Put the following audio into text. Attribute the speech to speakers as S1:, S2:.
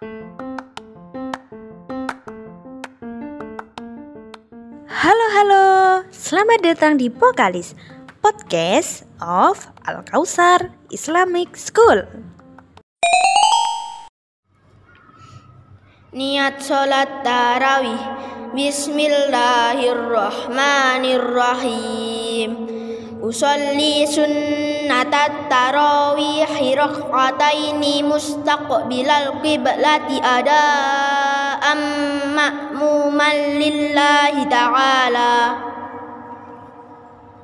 S1: Halo halo, selamat datang di Pokalis Podcast of Al Kausar Islamic School.
S2: Niat sholat tarawih. Bismillahirrahmanirrahim. Usalli sunnatat tarawih rakhataini mustaqbilal qiblati ada amma mumallillahi ta'ala.